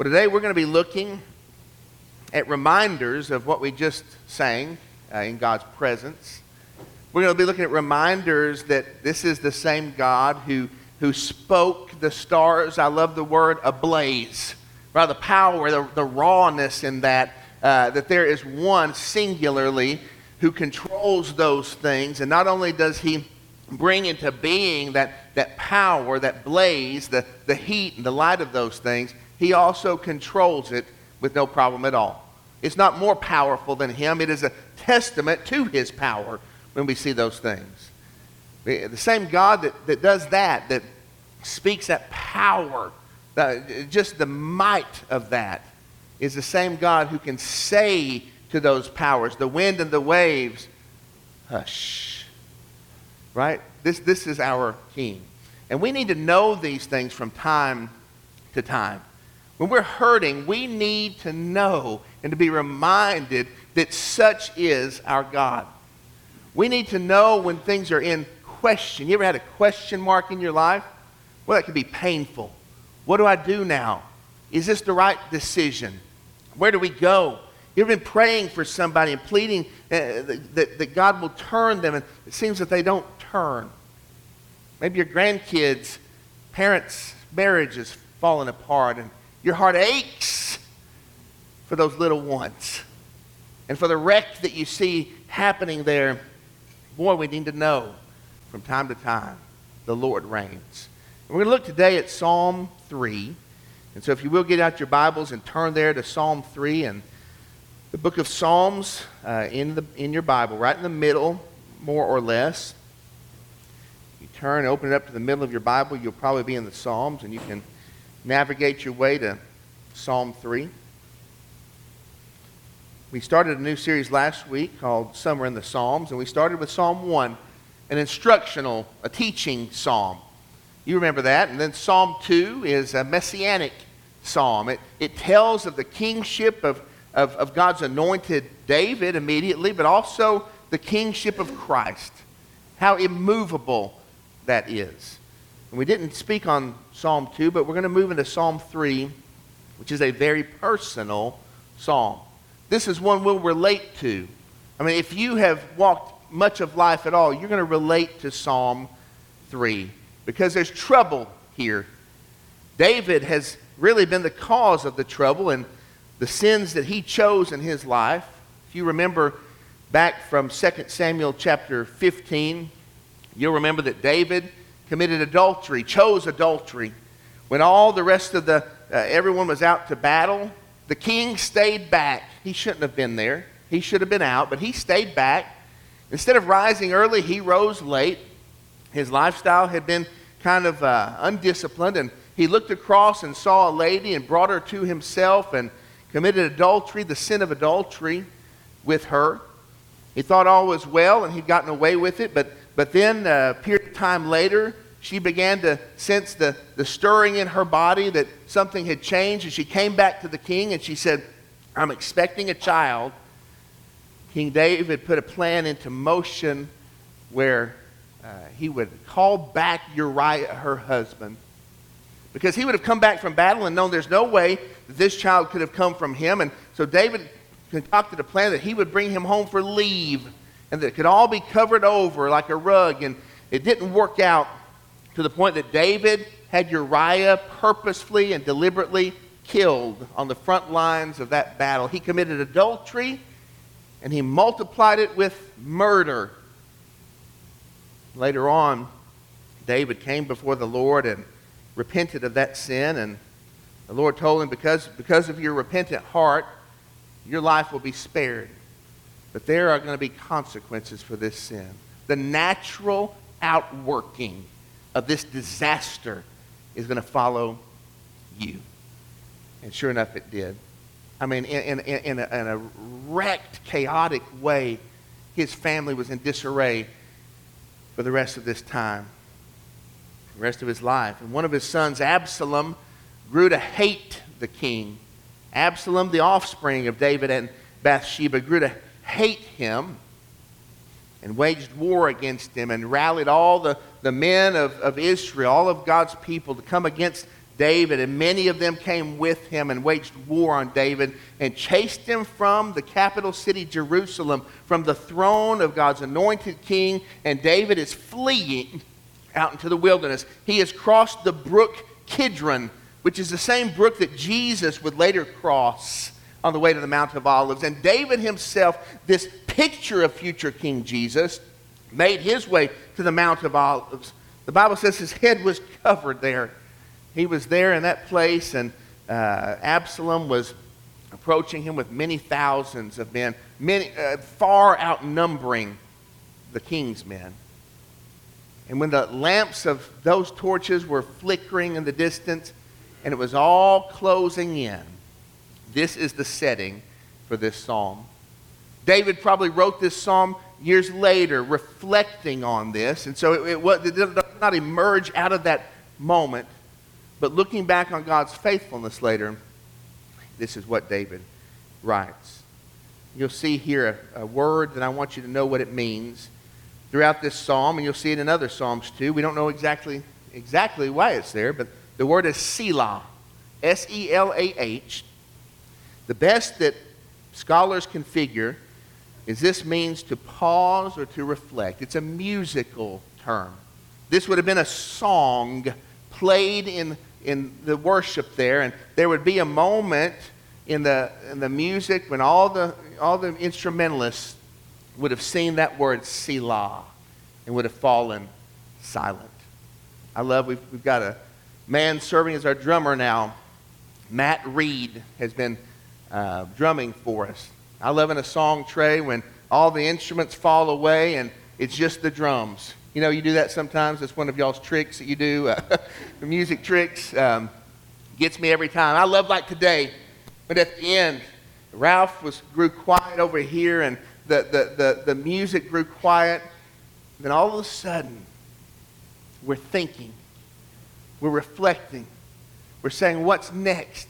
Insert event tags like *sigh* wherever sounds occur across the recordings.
Well, today we're going to be looking at reminders of what we just sang uh, in God's presence. We're going to be looking at reminders that this is the same God who, who spoke the stars, I love the word, ablaze. Right? The power, the, the rawness in that, uh, that there is one singularly who controls those things. And not only does he bring into being that, that power, that blaze, the, the heat and the light of those things, he also controls it with no problem at all. It's not more powerful than him, it is a testament to his power when we see those things. The same God that, that does that, that speaks that power, just the might of that, is the same God who can say to those powers, the wind and the waves, hush. Right? This, this is our King. And we need to know these things from time to time. When we're hurting, we need to know and to be reminded that such is our God. We need to know when things are in question. You ever had a question mark in your life? Well, that could be painful. What do I do now? Is this the right decision? Where do we go? You've been praying for somebody and pleading uh, that, that God will turn them, and it seems that they don't turn. Maybe your grandkids, parents' marriage is falling apart, and your heart aches for those little ones and for the wreck that you see happening there. Boy, we need to know from time to time the Lord reigns. And we're going to look today at Psalm 3. And so if you will get out your Bibles and turn there to Psalm 3 and the book of Psalms uh, in, the, in your Bible, right in the middle, more or less. You turn, open it up to the middle of your Bible, you'll probably be in the Psalms, and you can navigate your way to Psalm 3. We started a new series last week called Summer in the Psalms, and we started with Psalm 1, an instructional, a teaching psalm. You remember that. And then Psalm 2 is a messianic psalm. It, it tells of the kingship of, of, of God's anointed David immediately, but also the kingship of Christ. How immovable that is. And we didn't speak on Psalm 2, but we're going to move into Psalm 3, which is a very personal psalm this is one we'll relate to. I mean, if you have walked much of life at all, you're going to relate to Psalm 3 because there's trouble here. David has really been the cause of the trouble and the sins that he chose in his life. If you remember back from 2 Samuel chapter 15, you'll remember that David committed adultery, chose adultery. When all the rest of the, uh, everyone was out to battle, the king stayed back. He shouldn't have been there. He should have been out, but he stayed back. Instead of rising early, he rose late. His lifestyle had been kind of uh, undisciplined, and he looked across and saw a lady and brought her to himself and committed adultery, the sin of adultery, with her. He thought all was well and he'd gotten away with it, but, but then uh, a period of time later, she began to sense the, the stirring in her body that something had changed. And she came back to the king and she said, I'm expecting a child. King David put a plan into motion where uh, he would call back Uriah, her husband, because he would have come back from battle and known there's no way that this child could have come from him. And so David concocted a plan that he would bring him home for leave and that it could all be covered over like a rug. And it didn't work out to the point that David had Uriah purposefully and deliberately killed on the front lines of that battle. He committed adultery and he multiplied it with murder. Later on, David came before the Lord and repented of that sin, and the Lord told him, because, because of your repentant heart, your life will be spared. But there are going to be consequences for this sin. The natural outworking of this disaster is going to follow you. And sure enough, it did. I mean, in, in, in, a, in a wrecked, chaotic way, his family was in disarray for the rest of this time, the rest of his life. And one of his sons, Absalom, grew to hate the king. Absalom, the offspring of David and Bathsheba, grew to hate him and waged war against him and rallied all the, the men of, of Israel, all of God's people, to come against David, and many of them came with him and waged war on David and chased him from the capital city, Jerusalem, from the throne of God's anointed king. And David is fleeing out into the wilderness. He has crossed the brook Kidron, which is the same brook that Jesus would later cross on the way to the Mount of Olives. And David himself, this picture of future King Jesus, made his way to the Mount of Olives. The Bible says his head was covered there. He was there in that place, and uh, Absalom was approaching him with many thousands of men, many, uh, far outnumbering the king's men. And when the lamps of those torches were flickering in the distance and it was all closing in, this is the setting for this psalm. David probably wrote this psalm years later, reflecting on this. And so it, it, it did not emerge out of that moment. But looking back on God's faithfulness later, this is what David writes. You'll see here a, a word that I want you to know what it means throughout this psalm, and you'll see it in other psalms too. We don't know exactly, exactly why it's there, but the word is Selah. S E L A H. The best that scholars can figure is this means to pause or to reflect. It's a musical term. This would have been a song played in, in the worship there, and there would be a moment in the, in the music when all the, all the instrumentalists would have seen that word Selah and would have fallen silent. I love, we've, we've got a man serving as our drummer now. Matt Reed has been uh, drumming for us. I love in a song, Trey, when all the instruments fall away and it's just the drums. You know, you do that sometimes. It's one of y'all's tricks that you do, uh, *laughs* the music tricks. Um, gets me every time. I love like today, but at the end, Ralph was grew quiet over here, and the, the, the, the music grew quiet. Then all of a sudden, we're thinking, we're reflecting, we're saying, what's next?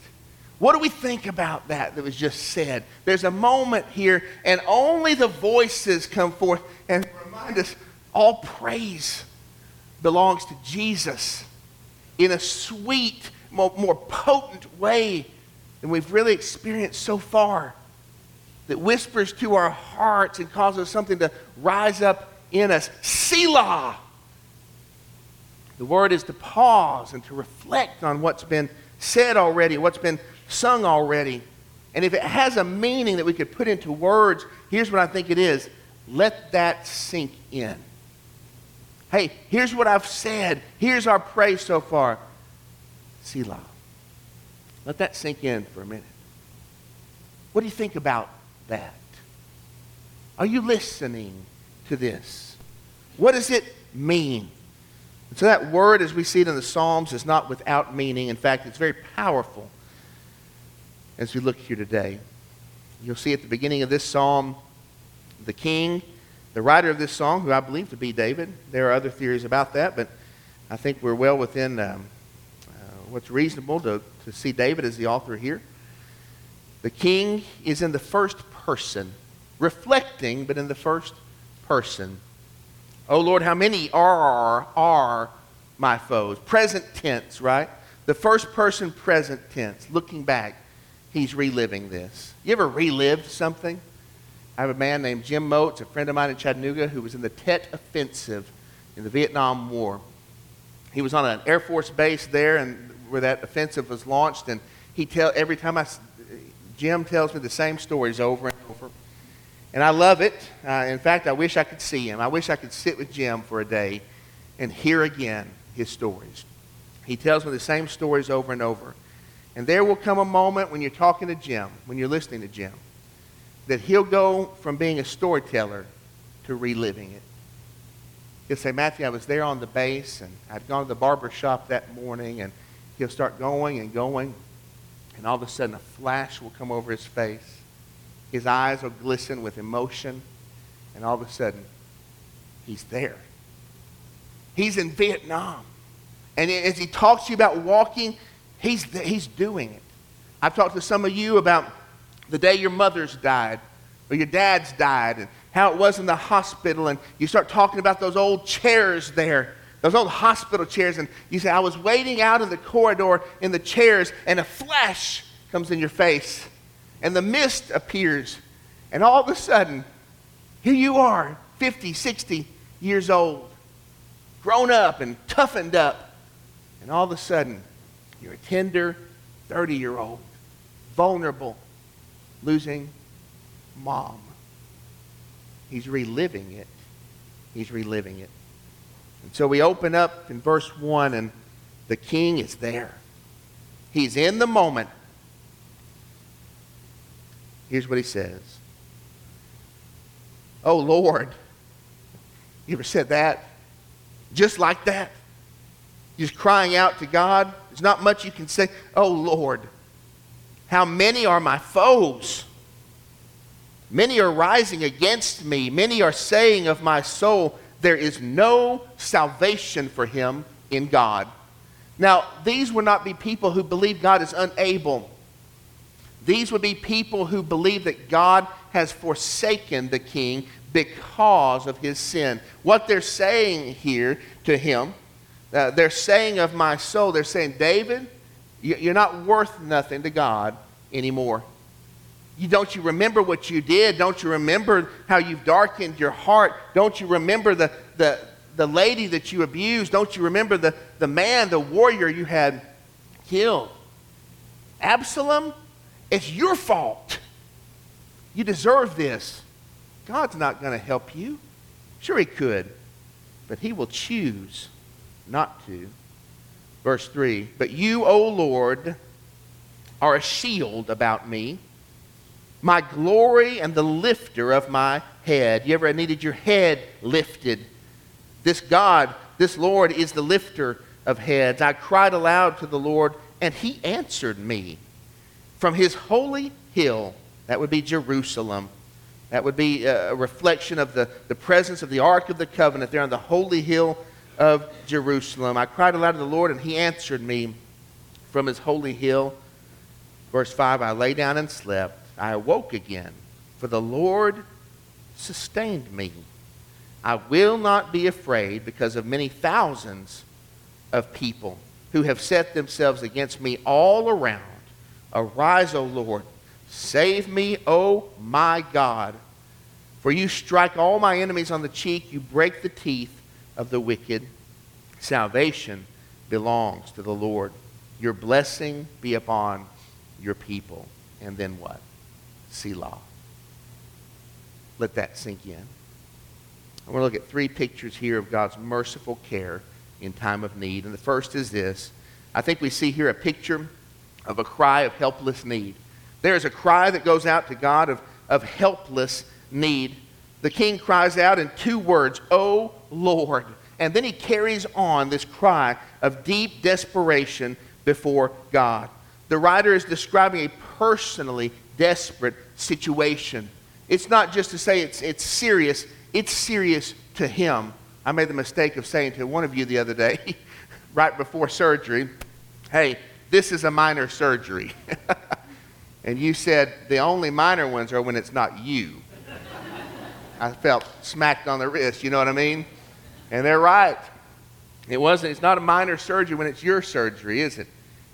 What do we think about that that was just said? There's a moment here, and only the voices come forth and remind us all praise belongs to Jesus in a sweet, more, more potent way than we've really experienced so far. That whispers to our hearts and causes something to rise up in us. Selah. The word is to pause and to reflect on what's been said already, what's been sung already. And if it has a meaning that we could put into words, here's what I think it is let that sink in. Hey, here's what I've said. Here's our praise so far. Selah. Let that sink in for a minute. What do you think about that? Are you listening to this? What does it mean? And so, that word, as we see it in the Psalms, is not without meaning. In fact, it's very powerful as we look here today. You'll see at the beginning of this psalm the king, the writer of this song, who I believe to be David. There are other theories about that, but I think we're well within um, uh, what's reasonable to, to see David as the author here. The king is in the first person, reflecting, but in the first person. Oh Lord, how many are, are my foes? Present tense, right? The first person present tense, looking back he's reliving this. You ever relived something? I have a man named Jim Moats, a friend of mine in Chattanooga, who was in the Tet Offensive in the Vietnam War. He was on an Air Force base there, and where that offensive was launched, and he tell every time I, Jim tells me the same stories over and over, and I love it. Uh, in fact, I wish I could see him. I wish I could sit with Jim for a day and hear again his stories. He tells me the same stories over and over. And there will come a moment when you're talking to Jim, when you're listening to Jim, that he'll go from being a storyteller to reliving it. He'll say, Matthew, I was there on the base, and I'd gone to the barber shop that morning, and he'll start going and going, and all of a sudden a flash will come over his face. His eyes will glisten with emotion, and all of a sudden, he's there. He's in Vietnam. And as he talks to you about walking He's, he's doing it. I've talked to some of you about the day your mother's died or your dad's died and how it was in the hospital. And you start talking about those old chairs there those old hospital chairs, and you say, I was waiting out in the corridor in the chairs, and a flash comes in your face, and the mist appears, and all of a sudden, here you are, 50, 60 years old, grown up and toughened up, and all of a sudden, you're a tender 30 year old, vulnerable, losing mom. He's reliving it. He's reliving it. And so we open up in verse 1, and the king is there. He's in the moment. Here's what he says Oh, Lord. You ever said that? Just like that? Just crying out to God. There's not much you can say. Oh, Lord. How many are my foes? Many are rising against me. Many are saying of my soul, there is no salvation for him in God. Now, these would not be people who believe God is unable. These would be people who believe that God has forsaken the king because of his sin. What they're saying here to him, uh, they're saying of my soul, they're saying, David, you're not worth nothing to God anymore. You, don't you remember what you did? Don't you remember how you've darkened your heart? Don't you remember the, the, the lady that you abused? Don't you remember the, the man, the warrior you had killed? Absalom, it's your fault. You deserve this. God's not going to help you. Sure, He could, but He will choose not to. Verse 3 But you, O Lord, are a shield about me my glory and the lifter of my head. You ever needed your head lifted? This God, this Lord, is the lifter of heads. I cried aloud to the Lord, and he answered me. From his holy hill, that would be Jerusalem, that would be a reflection of the, the presence of the Ark of the Covenant there on the holy hill of Jerusalem. I cried aloud to the Lord, and he answered me from his holy hill. Verse 5 I lay down and slept. I awoke again, for the Lord sustained me. I will not be afraid because of many thousands of people who have set themselves against me all around. Arise, O Lord. Save me, O my God. For you strike all my enemies on the cheek, you break the teeth of the wicked. Salvation belongs to the Lord. Your blessing be upon your people. And then what? Selah. Let that sink in. I want to look at three pictures here of God's merciful care in time of need. And the first is this I think we see here a picture of a cry of helpless need. There is a cry that goes out to God of, of helpless need. The king cries out in two words, Oh Lord. And then he carries on this cry of deep desperation before God. The writer is describing a personally desperate situation. It's not just to say it's, it's serious, it's serious to him. I made the mistake of saying to one of you the other day, *laughs* right before surgery, hey, this is a minor surgery. *laughs* and you said the only minor ones are when it's not you. I felt smacked on the wrist, you know what I mean? And they're right. It wasn't, it's not a minor surgery when it's your surgery, is it?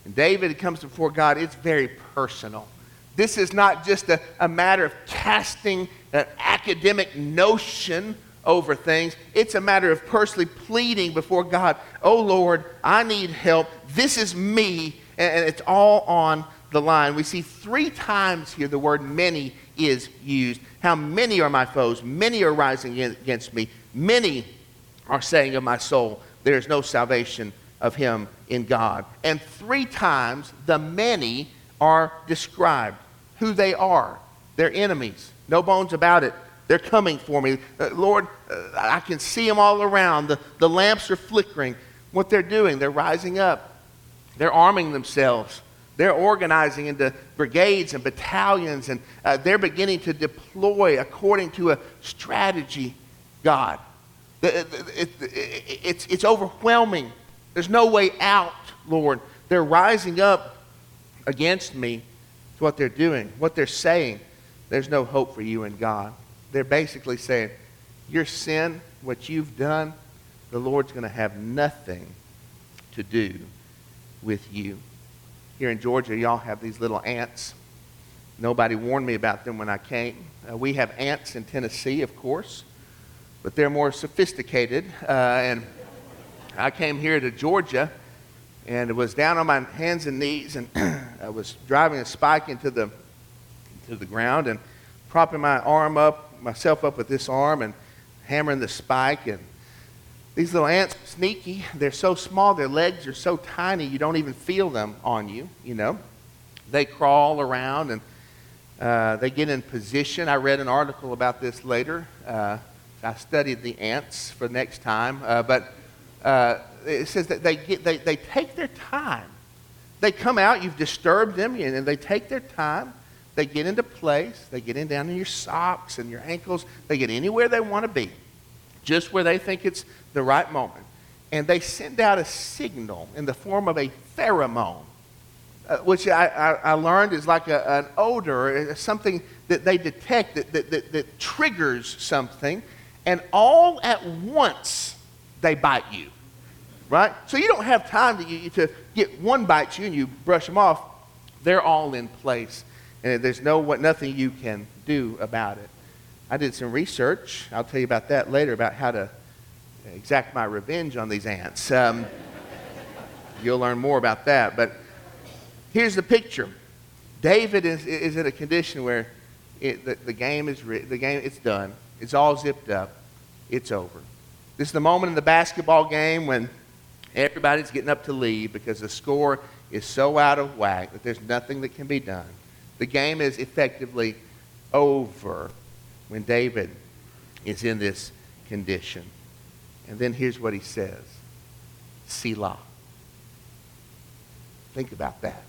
And David comes before God, it's very personal. This is not just a, a matter of casting an academic notion over things. It's a matter of personally pleading before God, oh Lord, I need help. This is me. And, and it's all on the line. We see three times here the word many is used. How many are my foes? Many are rising against me. Many are saying of my soul, there is no salvation of him in God. And three times the many are described who they are. They're enemies. No bones about it. They're coming for me. Uh, Lord, uh, I can see them all around. The, the lamps are flickering. What they're doing, they're rising up. They're arming themselves. They're organizing into brigades and battalions, and uh, they're beginning to deploy according to a strategy, God. It, it, it, it's, it's overwhelming. There's no way out, Lord. They're rising up against me. It's what they're doing, what they're saying. There's no hope for you in God. They're basically saying, Your sin, what you've done, the Lord's going to have nothing to do with you. Here in Georgia, y'all have these little ants. Nobody warned me about them when I came. Uh, we have ants in Tennessee, of course, but they're more sophisticated. Uh, and I came here to Georgia and was down on my hands and knees and *clears throat* I was driving a spike into the, into the ground and propping my arm up, myself up with this arm and hammering the spike. And these little ants are sneaky. They're so small, their legs are so tiny, you don't even feel them on you, you know. They crawl around and uh, they get in position. I read an article about this later. Uh, I studied the ants for next time. Uh, but uh, it says that they, get, they, they take their time. They come out, you've disturbed them, and they take their time. They get into place. They get in down in your socks and your ankles. They get anywhere they want to be, just where they think it's the right moment. And they send out a signal in the form of a pheromone uh, which I, I, I, learned is like a, an odor, uh, something that they detect that, that, that, that triggers something, and all at once they bite you. Right? So you don't have time to, to get one bite you and you brush them off. They're all in place, and there's no, nothing you can do about it. I did some research. I'll tell you about that later about how to exact my revenge on these ants. Um, you'll learn more about that. But Here's the picture. David is, is in a condition where it, the, the, game is the game it's done. It's all zipped up. It's over. This is the moment in the basketball game when everybody's getting up to leave because the score is so out of whack that there's nothing that can be done. The game is effectively over when David is in this condition. And then here's what he says Selah. Think about that.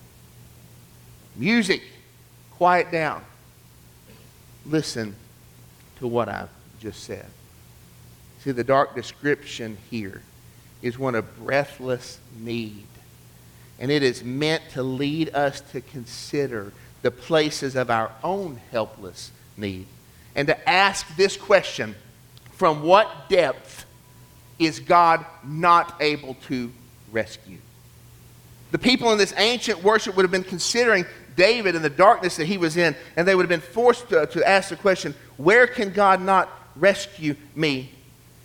Music, quiet down. Listen to what I've just said. See, the dark description here is one of breathless need. And it is meant to lead us to consider the places of our own helpless need. And to ask this question from what depth is God not able to rescue? The people in this ancient worship would have been considering David and the darkness that he was in, and they would have been forced to, to ask the question where can God not rescue me?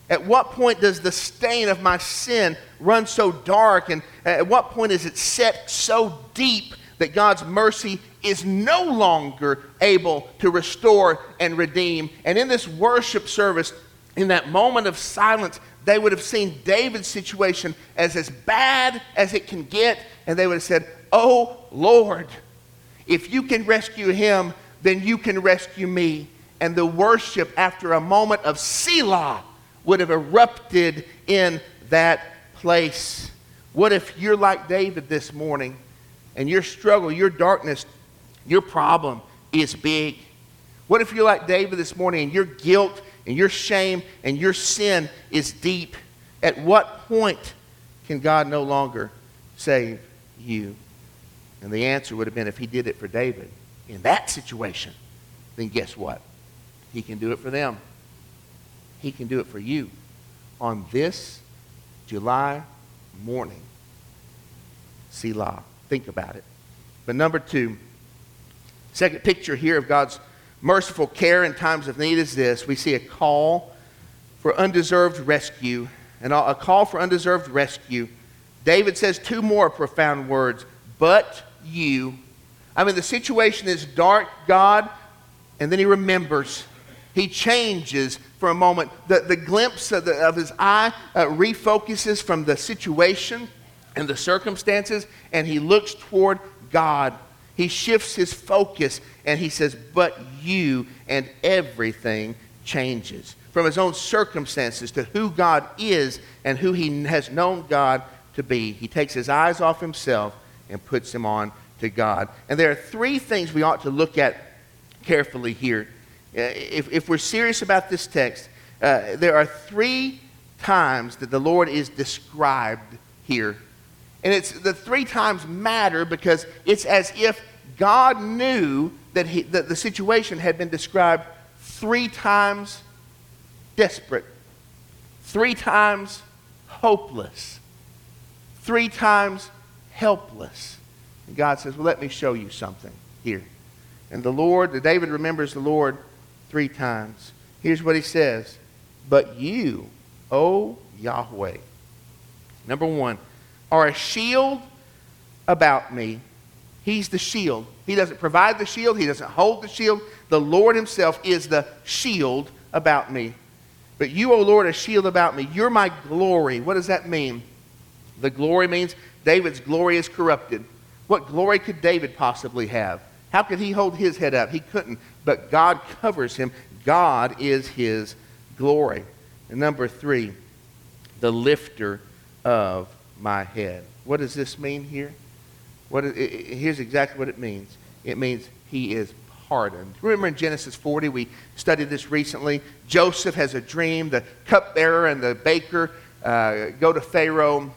At what point does the stain of my sin run so dark? And at what point is it set so deep that God's mercy is no longer able to restore and redeem? And in this worship service, in that moment of silence, they would have seen David's situation as as bad as it can get, and they would have said, Oh Lord, if you can rescue him, then you can rescue me. And the worship, after a moment of Selah, would have erupted in that place. What if you're like David this morning and your struggle, your darkness, your problem is big? What if you're like David this morning and your guilt and your shame and your sin is deep? At what point can God no longer save you? And the answer would have been if he did it for David in that situation, then guess what? He can do it for them. He can do it for you on this July morning. Selah. Think about it. But number two, second picture here of God's merciful care in times of need is this we see a call for undeserved rescue. And a call for undeserved rescue. David says two more profound words, but you. I mean, the situation is dark, God, and then he remembers. He changes for a moment. The, the glimpse of, the, of his eye uh, refocuses from the situation and the circumstances, and he looks toward God. He shifts his focus and he says, But you and everything changes. From his own circumstances to who God is and who he has known God to be. He takes his eyes off himself and puts him on to God. And there are three things we ought to look at carefully here. Uh, if, if we're serious about this text, uh, there are three times that the Lord is described here. And it's the three times matter because it's as if God knew that, he, that the situation had been described three times desperate, three times hopeless. Three times helpless. And God says, Well, let me show you something here. And the Lord, David remembers the Lord three times. Here's what he says But you, O Yahweh, number one, are a shield about me. He's the shield. He doesn't provide the shield, He doesn't hold the shield. The Lord Himself is the shield about me. But you, O Lord, a shield about me. You're my glory. What does that mean? The glory means David's glory is corrupted. What glory could David possibly have? How could he hold his head up? He couldn't. But God covers him. God is his glory. And number three, the lifter of my head. What does this mean here? What is, it, here's exactly what it means. It means he is pardoned. Remember in Genesis 40, we studied this recently. Joseph has a dream. The cupbearer and the baker uh, go to Pharaoh,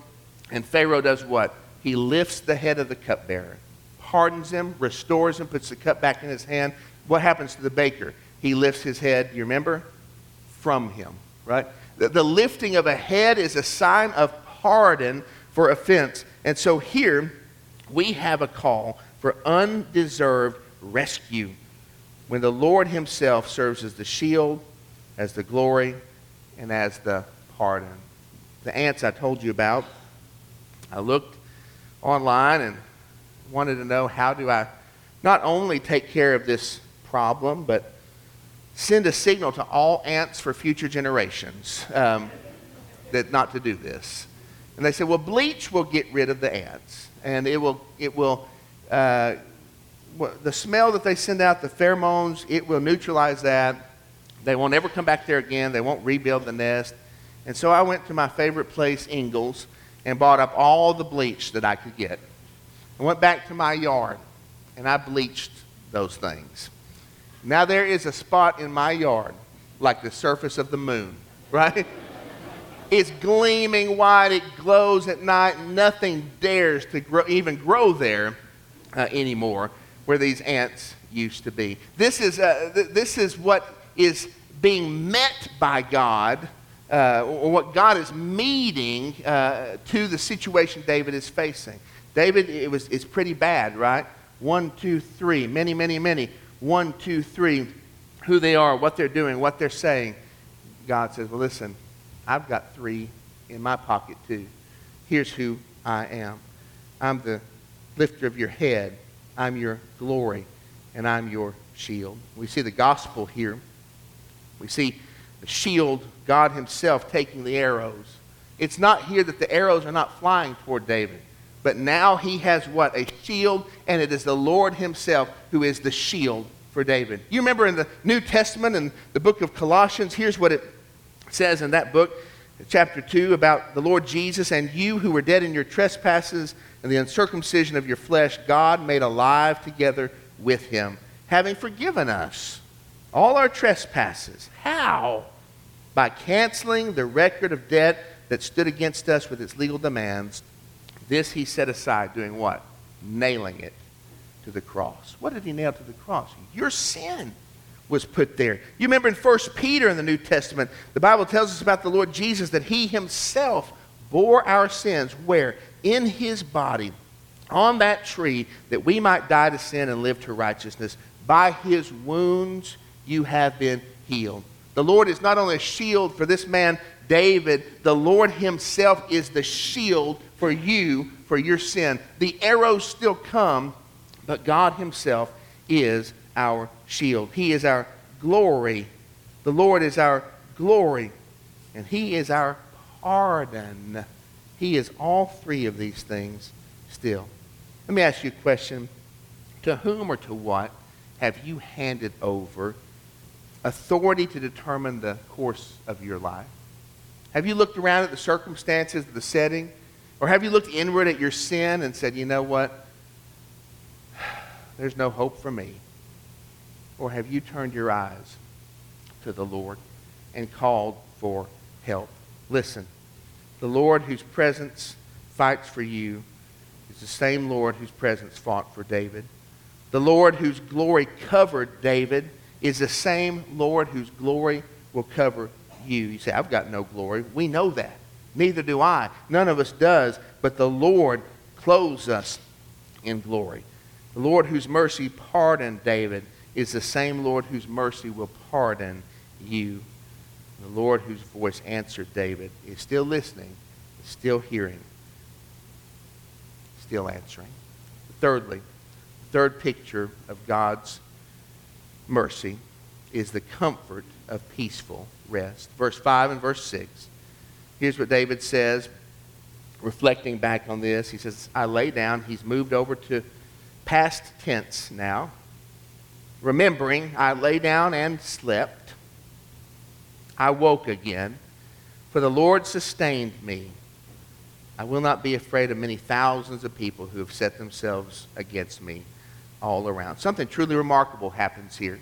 and Pharaoh does what? He lifts the head of the cupbearer, pardons him, restores him, puts the cup back in his hand. What happens to the baker? He lifts his head, you remember? From him, right? The, the lifting of a head is a sign of pardon for offense. And so here we have a call for undeserved rescue when the Lord Himself serves as the shield, as the glory, and as the pardon. The ants I told you about, I looked online and wanted to know how do I not only take care of this problem, but send a signal to all ants for future generations um, that not to do this. And they said, well, bleach will get rid of the ants, and it will, it will uh, the smell that they send out, the pheromones, it will neutralize that. They won't ever come back there again. They won't rebuild the nest. And so I went to my favorite place, Ingles, and bought up all the bleach that I could get. I went back to my yard and I bleached those things. Now there is a spot in my yard like the surface of the moon, *laughs* right? It's gleaming white, it glows at night, nothing dares to grow, even grow there uh, anymore where these ants used to be. This is, uh, th- this is what is being met by God, uh, or what God is meeting uh, to the situation David is facing. David, it was, it's pretty bad, right? One, two, three, many, many, many. One, two, three, who they are, what they're doing, what they're saying. God says, Well, listen, I've got three in my pocket too. Here's who I am I'm the lifter of your head. I'm your glory, and I'm your shield. We see the gospel here. We see the shield, God Himself taking the arrows. It's not here that the arrows are not flying toward David, but now he has what? A shield, and it is the Lord Himself who is the shield for David. You remember in the New Testament, in the book of Colossians, here's what it says in that book, chapter 2, about the Lord Jesus and you who were dead in your trespasses and the uncircumcision of your flesh, God made alive together with him, having forgiven us all our trespasses. How? By canceling the record of debt that stood against us with its legal demands. This he set aside, doing what? Nailing it to the cross. What did he nail to the cross? Your sin was put there. You remember in 1 Peter in the New Testament, the Bible tells us about the Lord Jesus that he himself bore our sins where? In his body on that tree that we might die to sin and live to righteousness. By his wounds you have been healed. The Lord is not only a shield for this man, David, the Lord himself is the shield for you for your sin. The arrows still come, but God himself is our shield. He is our glory. The Lord is our glory, and he is our pardon. He is all three of these things still. Let me ask you a question. To whom or to what have you handed over authority to determine the course of your life? Have you looked around at the circumstances, the setting? Or have you looked inward at your sin and said, you know what? *sighs* There's no hope for me. Or have you turned your eyes to the Lord and called for help? Listen, the Lord whose presence fights for you is the same Lord whose presence fought for David. The Lord whose glory covered David is the same Lord whose glory will cover you. You say, I've got no glory. We know that. Neither do I. None of us does, but the Lord clothes us in glory. The Lord whose mercy pardoned David is the same Lord whose mercy will pardon you. The Lord whose voice answered David is still listening, is still hearing, still answering. Thirdly, the third picture of God's mercy is the comfort of peaceful rest. Verse 5 and verse 6. Here's what David says, reflecting back on this. He says, I lay down. He's moved over to past tense now. Remembering, I lay down and slept. I woke again, for the Lord sustained me. I will not be afraid of many thousands of people who have set themselves against me all around. Something truly remarkable happens here.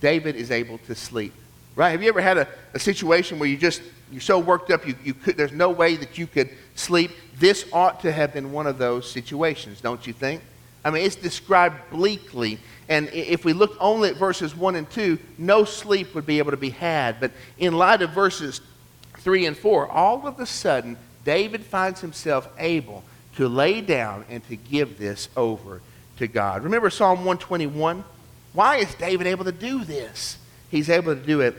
David is able to sleep. Right? Have you ever had a, a situation where you just you're so worked up you, you could there's no way that you could sleep? This ought to have been one of those situations, don't you think? I mean, it's described bleakly. And if we look only at verses 1 and 2, no sleep would be able to be had. But in light of verses 3 and 4, all of a sudden, David finds himself able to lay down and to give this over to God. Remember Psalm 121? Why is David able to do this? He's able to do it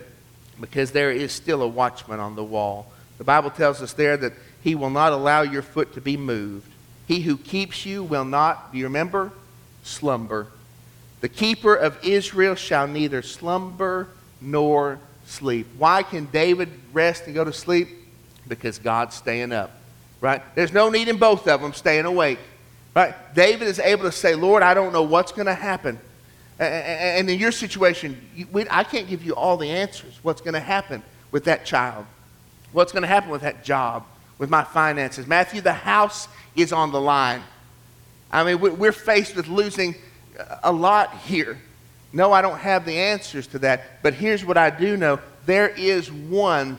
because there is still a watchman on the wall. The Bible tells us there that he will not allow your foot to be moved. He who keeps you will not, do you remember? Slumber. The keeper of Israel shall neither slumber nor sleep. Why can David rest and go to sleep? Because God's staying up. Right? There's no need in both of them staying awake. Right? David is able to say, Lord, I don't know what's going to happen. And in your situation, I can't give you all the answers. What's going to happen with that child? What's going to happen with that job? With my finances? Matthew, the house is on the line. I mean, we're faced with losing a lot here. No, I don't have the answers to that. But here's what I do know there is one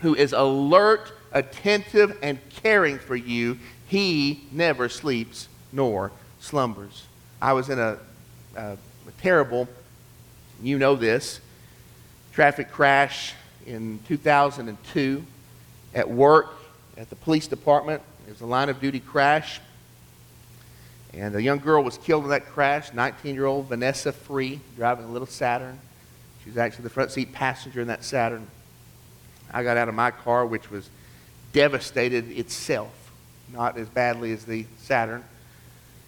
who is alert, attentive, and caring for you. He never sleeps nor slumbers. I was in a, a, a terrible, you know this, traffic crash in 2002 at work at the police department. It was a line of duty crash. And a young girl was killed in that crash, 19 year old Vanessa Free, driving a little Saturn. She was actually the front seat passenger in that Saturn. I got out of my car, which was devastated itself, not as badly as the Saturn.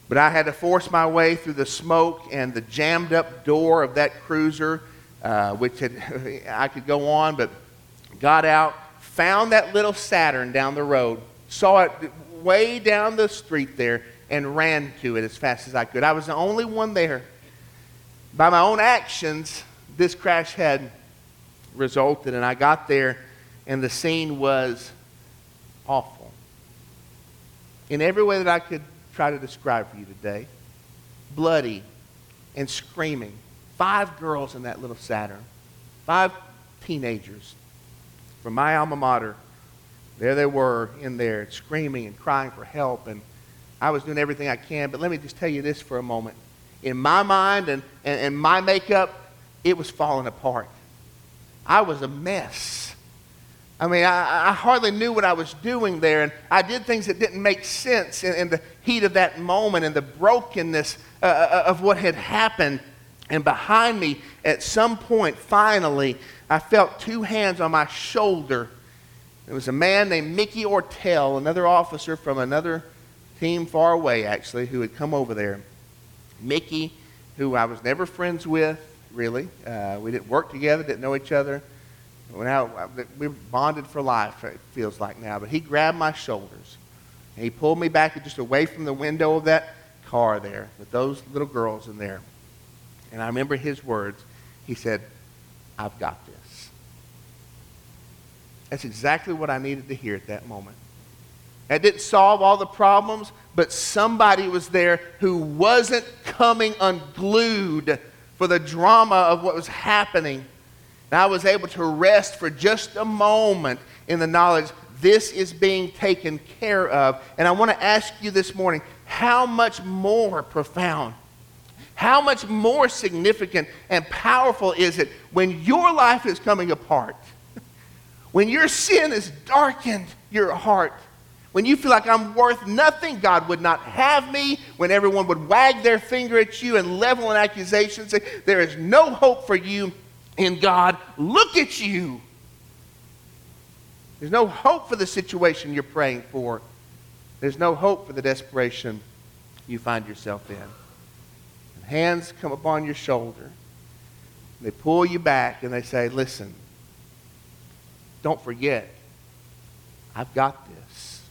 But I had to force my way through the smoke and the jammed up door of that cruiser, uh, which had, *laughs* I could go on, but got out, found that little Saturn down the road, saw it way down the street there, and ran to it as fast as I could. I was the only one there. By my own actions, this crash had resulted, and I got there, and the scene was awful. In every way that I could try to describe for you today bloody and screaming. Five girls in that little Saturn, five teenagers from my alma mater. There they were in there screaming and crying for help, and I was doing everything I can. But let me just tell you this for a moment. In my mind and, and, and my makeup, it was falling apart. I was a mess. I mean, I, I, hardly knew what I was doing there, and I did things that didn't make sense in, in the heat of that moment and the brokenness uh, uh, of what had happened. And behind me, at some point, finally, I felt two hands on my shoulder. It was a man named Mickey Ortel, another officer from another team far away, actually, who had come over there. Mickey, who I was never friends with, really. Uh, we didn't work together, didn't know each other. Now, we're bonded for life, it feels like now. But he grabbed my shoulders and he pulled me back just away from the window of that car there with those little girls in there. And I remember his words. He said, I've got this. That's exactly what I needed to hear at that moment. That didn't solve all the problems, but somebody was there who wasn't coming unglued for the drama of what was happening. And I was able to rest for just a moment in the knowledge this is being taken care of. And I want to ask you this morning how much more profound, how much more significant and powerful is it when your life is coming apart? *laughs* When your sin has darkened your heart, when you feel like I'm worth nothing, God would not have me, when everyone would wag their finger at you and level an accusation, and say, There is no hope for you in God, look at you. There's no hope for the situation you're praying for. There's no hope for the desperation you find yourself in. And hands come upon your shoulder. They pull you back and they say, Listen, don't forget, I've got this.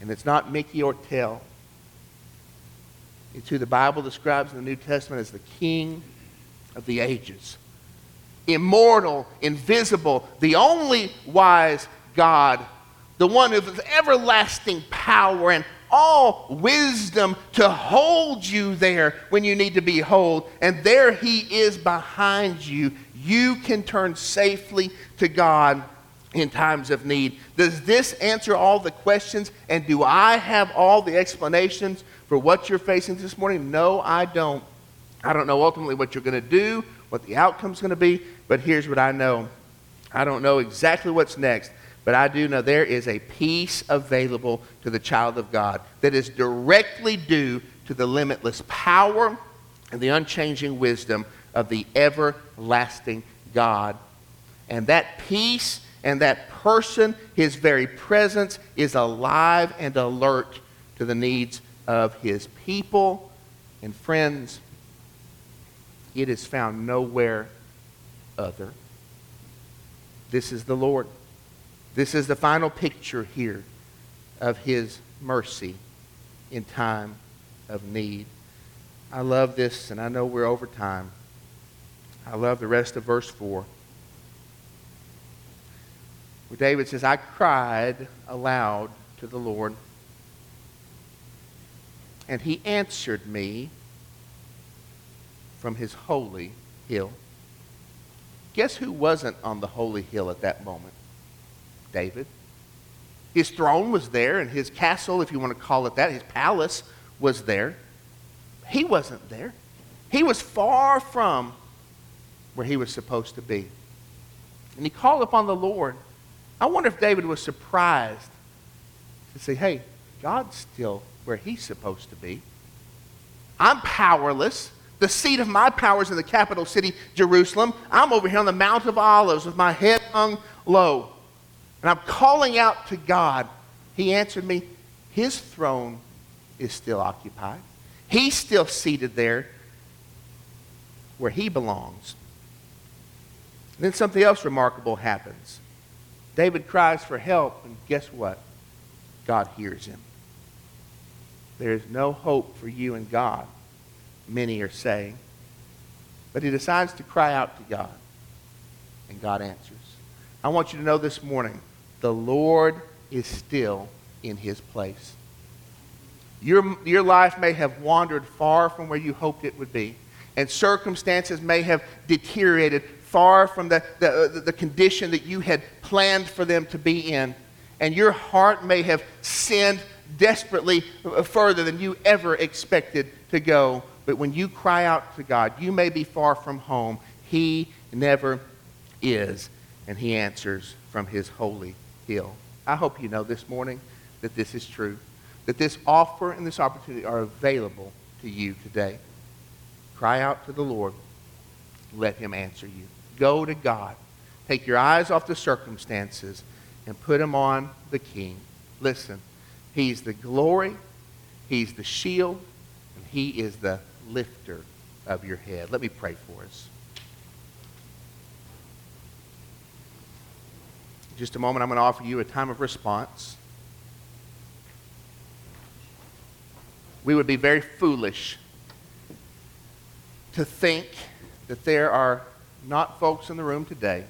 And it's not Mickey or Tell. It's who the Bible describes in the New Testament as the King of the ages. Immortal, invisible, the only wise God, the one has everlasting power and all wisdom to hold you there when you need to be held. And there he is behind you. You can turn safely to God in times of need. Does this answer all the questions? And do I have all the explanations for what you're facing this morning? No, I don't. I don't know ultimately what you're going to do, what the outcome's going to be, but here's what I know. I don't know exactly what's next, but I do know there is a peace available to the child of God that is directly due to the limitless power and the unchanging wisdom of the everlasting God. And that peace and that person, his very presence, is alive and alert to the needs of his people and friends. It is found nowhere other. This is the Lord. This is the final picture here of his mercy in time of need. I love this, and I know we're over time. I love the rest of verse 4. Where David says, I cried aloud to the Lord, and he answered me from his holy hill. Guess who wasn't on the holy hill at that moment? David. His throne was there, and his castle, if you want to call it that, his palace was there. He wasn't there. He was far from where he was supposed to be. And he called upon the Lord. I wonder if David was surprised to say, hey, God's still where he's supposed to be. I'm powerless. The seat of my power is in the capital city, Jerusalem. I'm over here on the Mount of Olives with my head hung low and I'm calling out to God, he answered me, His throne is still occupied. He's still seated there where he belongs. And then something else remarkable happens. David cries for help, and guess what? God hears him. There is no hope for you and God, many are saying. But he decides to cry out to God, and God answers. I want you to know this morning the Lord is still in his place. Your, your life may have wandered far from where you hoped it would be, and circumstances may have deteriorated far from the, the, uh, the condition that you had planned for them to be in. And your heart may have sinned desperately uh, further than you ever expected to go. But when you cry out to God, you may be far from home. He never is, and He answers from His holy hill. I hope you know this morning that this is true, that this offer and this opportunity are available to you today. Cry out to the Lord. Let him answer you. Go to God. Take your eyes off the circumstances and put them on the King. Listen, he's the glory, he's the shield, and he is the lifter of your head. Let me pray for us. In just a moment, I'm going to offer you a time of response. We would be very foolish to think that there are not folks in the room today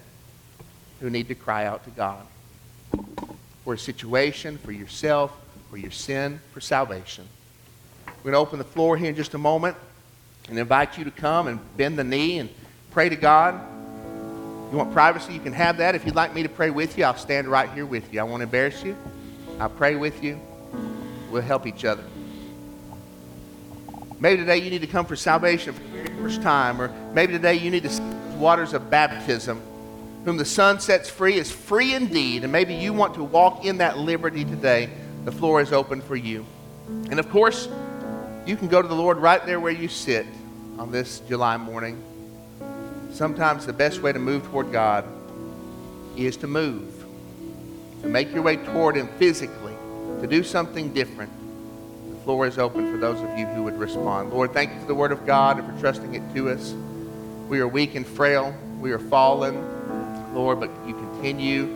who need to cry out to God for a situation, for yourself, for your sin, for salvation. We're going to open the floor here in just a moment and invite you to come and bend the knee and pray to God. You want privacy? You can have that. If you'd like me to pray with you, I'll stand right here with you. I won't embarrass you. I'll pray with you. We'll help each other. Maybe today you need to come for salvation for the first time, or maybe today you need to waters of baptism. Whom the Son sets free is free indeed. And maybe you want to walk in that liberty today. The floor is open for you. And of course, you can go to the Lord right there where you sit on this July morning. Sometimes the best way to move toward God is to move, to make your way toward Him physically, to do something different. The floor is open for those of you who would respond. Lord, thank you for the Word of God and for trusting it to us. We are weak and frail. We are fallen, Lord, but you continue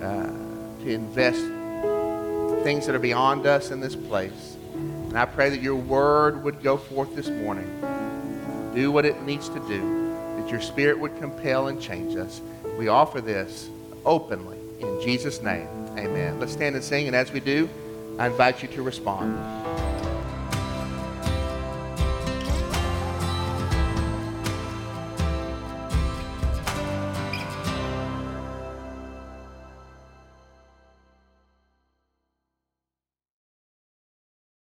uh, to invest things that are beyond us in this place. And I pray that your word would go forth this morning, do what it needs to do, that your spirit would compel and change us. We offer this openly in Jesus' name. Amen. Let's stand and sing, and as we do, I invite you to respond.